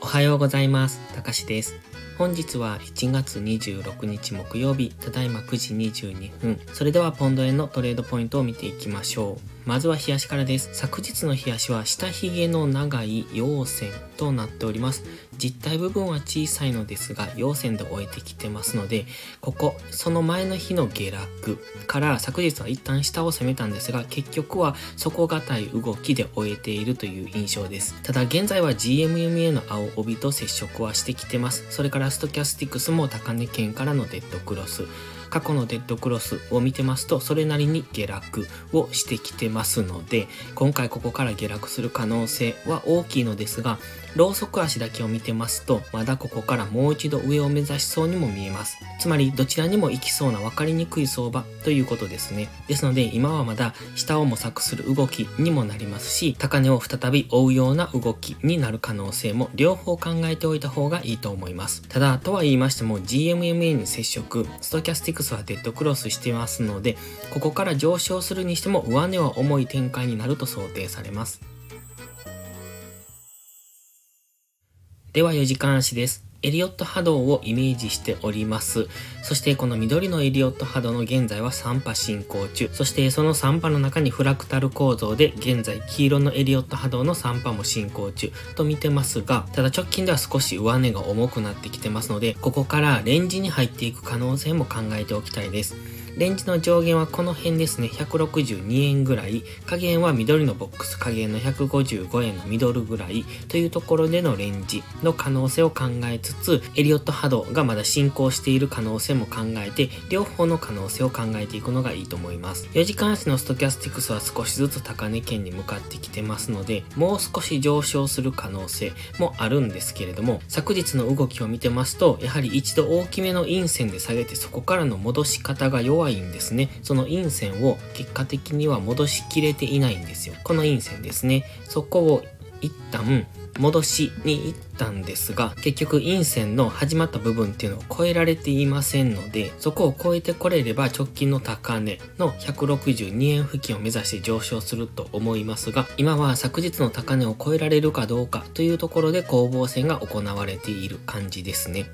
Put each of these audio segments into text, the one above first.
おはようございます。たかしです。本日は1月26日木曜日、ただいま9時22分。それではポンド円のトレードポイントを見ていきましょう。まずは冷やしからです。昨日の冷やしは下髭の長い陽線となっております。実体部分は小さいのですが、陽線で終えてきてますので、ここ、その前の日の下落から昨日は一旦下を攻めたんですが、結局は底堅い動きで終えているという印象です。ただ現在は GMMA の青帯と接触はしてきてます。それからストキャスティクスも高値圏からのデッドクロス。過去のデッドクロスを見てますと、それなりに下落をしてきてますので、今回ここから下落する可能性は大きいのですが、ローソク足だけを見てますと、まだここからもう一度上を目指しそうにも見えます。つまり、どちらにも行きそうな分かりにくい相場ということですね。ですので、今はまだ下を模索する動きにもなりますし、高値を再び追うような動きになる可能性も両方考えておいた方がいいと思います。ただ、とは言いましても、GMMA に接触、ストキャスティクスはデッドクロスしてますので、ここから上昇するにしても上値は重い展開になると想定されます。では4時間足です。エリオット波動をイメージしております。そしてこの緑のエリオット波動の現在は3波進行中。そしてその3波の中にフラクタル構造で現在黄色のエリオット波動の3波も進行中と見てますが、ただ直近では少し上値が重くなってきてますので、ここからレンジに入っていく可能性も考えておきたいです。レンジの上限はこの辺ですね、162円ぐらい。下限は緑のボックス、下限の155円のミドルぐらいというところでのレンジの可能性を考えつつ、エリオット波動がまだ進行している可能性も考えて、両方の可能性を考えていくのがいいと思います。4時間足のストキャスティクスは少しずつ高値圏に向かってきてますので、もう少し上昇する可能性もあるんですけれども、昨日の動きを見てますと、やはり一度大きめの陰線で下げてそこからの戻し方が弱いいんですね。その陰線を結果的には戻しきれていないんですよ。この陰線ですね。そこを一旦戻しに行ったんですが、結局陰線の始まった部分っていうのを超えられていませんので、そこを超えてこれれば直近の高値の162円付近を目指して上昇すると思いますが、今は昨日の高値を超えられるかどうかというところで攻防戦が行われている感じですね。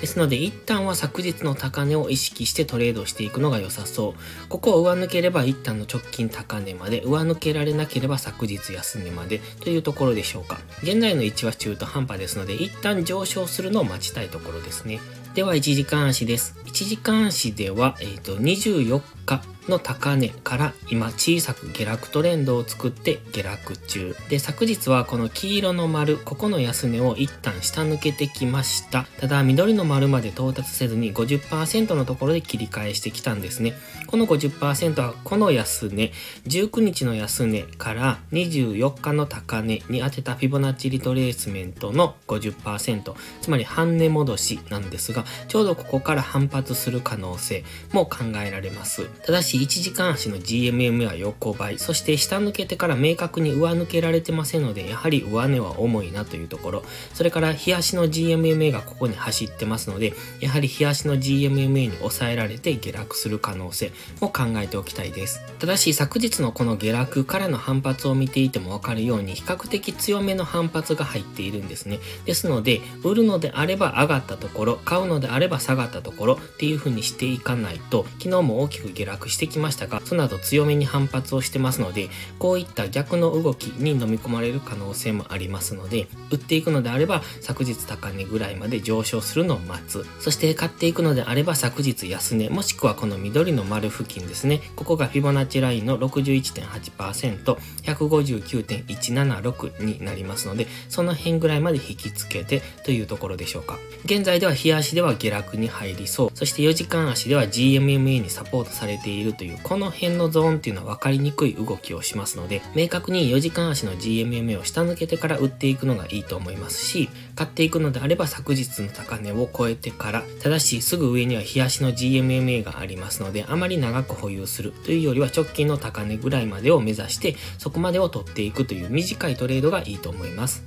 ですので一旦は昨日の高値を意識してトレードしていくのが良さそう。ここを上抜ければ一旦の直近高値まで、上抜けられなければ昨日安値までというところでしょうか。現現在の位置は中途半端ですので、一旦上昇するのを待ちたいところですね。では1時間足です。1時間足では、えっ、と、24日の高値から今小さく下落トレンドを作って下落中。で、昨日はこの黄色の丸、ここの安値を一旦下抜けてきました。ただ、緑の丸まで到達せずに50%のところで切り返してきたんですね。この50%はこの安値、19日の安値から24日の高値に当てたフィボナッチリトレースメントの50%、つまり半値戻しなんですが、ちょうどここから反発する可能性も考えられます。ただし、1時間足の GMM は横ばい、そして下抜けてから明確に上抜けられてませんので、やはり上値は重いなというところ。それから、日足の GMMA がここに走ってますので、やはり日足の GMMA に抑えられて下落する可能性も考えておきたいです。ただし、昨日のこの下落からの反発を見ていてもわかるように、比較的強めの反発が入っているんですね。ですので、売るのであれば上がったところ、買うのであれば下がったところっていう風にしていかないと、昨日も大きく下落してきましたが、その後強めに反発をしてますので、こういった逆の動きに飲み込まれる可能性もありますので、売っていくのであれば昨日高値ぐらいまで上昇するのを待つ。そして買っていくのであれば昨日安値、もしくはこの緑の丸付近ですね。ここがフィボナッチラインの61.8%、159.176になりますので、その辺ぐらいまで引きつけてというところでしょうか。現在では日足では下落に入りそう。そして4時間足では GMMA にサポートされているという、この辺のゾーンっていうのは分かりにくい動きをしますので、明確に4時間足の GMMA を下抜けてから売っていくのがいいと思いますし、買っていくのであれば昨日の高値を超えてから、ただしすぐ上には日足の GMMA がありますので、あまり長く保有するというよりは直近の高値ぐらいまでを目指して、そこまでを取っていくという短いトレードがいいと思います。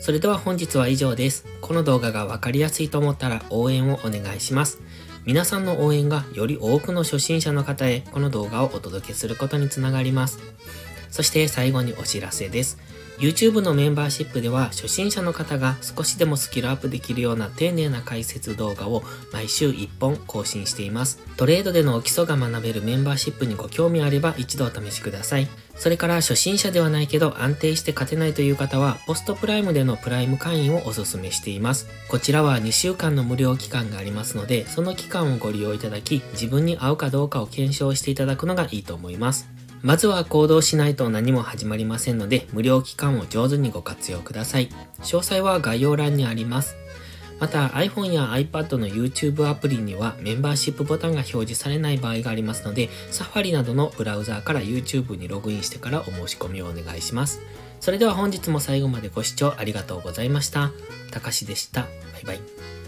それでは本日は以上です。この動画がわかりやすいと思ったら応援をお願いします。皆さんの応援がより多くの初心者の方へこの動画をお届けすることにつながります。そして最後にお知らせです。YouTube のメンバーシップでは初心者の方が少しでもスキルアップできるような丁寧な解説動画を毎週1本更新しています。トレードでの基礎が学べるメンバーシップにご興味あれば一度お試しください。それから初心者ではないけど安定して勝てないという方はポストプライムでのプライム会員をお勧めしています。こちらは2週間の無料期間がありますのでその期間をご利用いただき自分に合うかどうかを検証していただくのがいいと思います。まずは行動しないと何も始まりませんので、無料期間を上手にご活用ください。詳細は概要欄にあります。また iPhone や iPad の YouTube アプリにはメンバーシップボタンが表示されない場合がありますので、Safari などのブラウザーから YouTube にログインしてからお申し込みをお願いします。それでは本日も最後までご視聴ありがとうございました。たかしでした。バイバイ。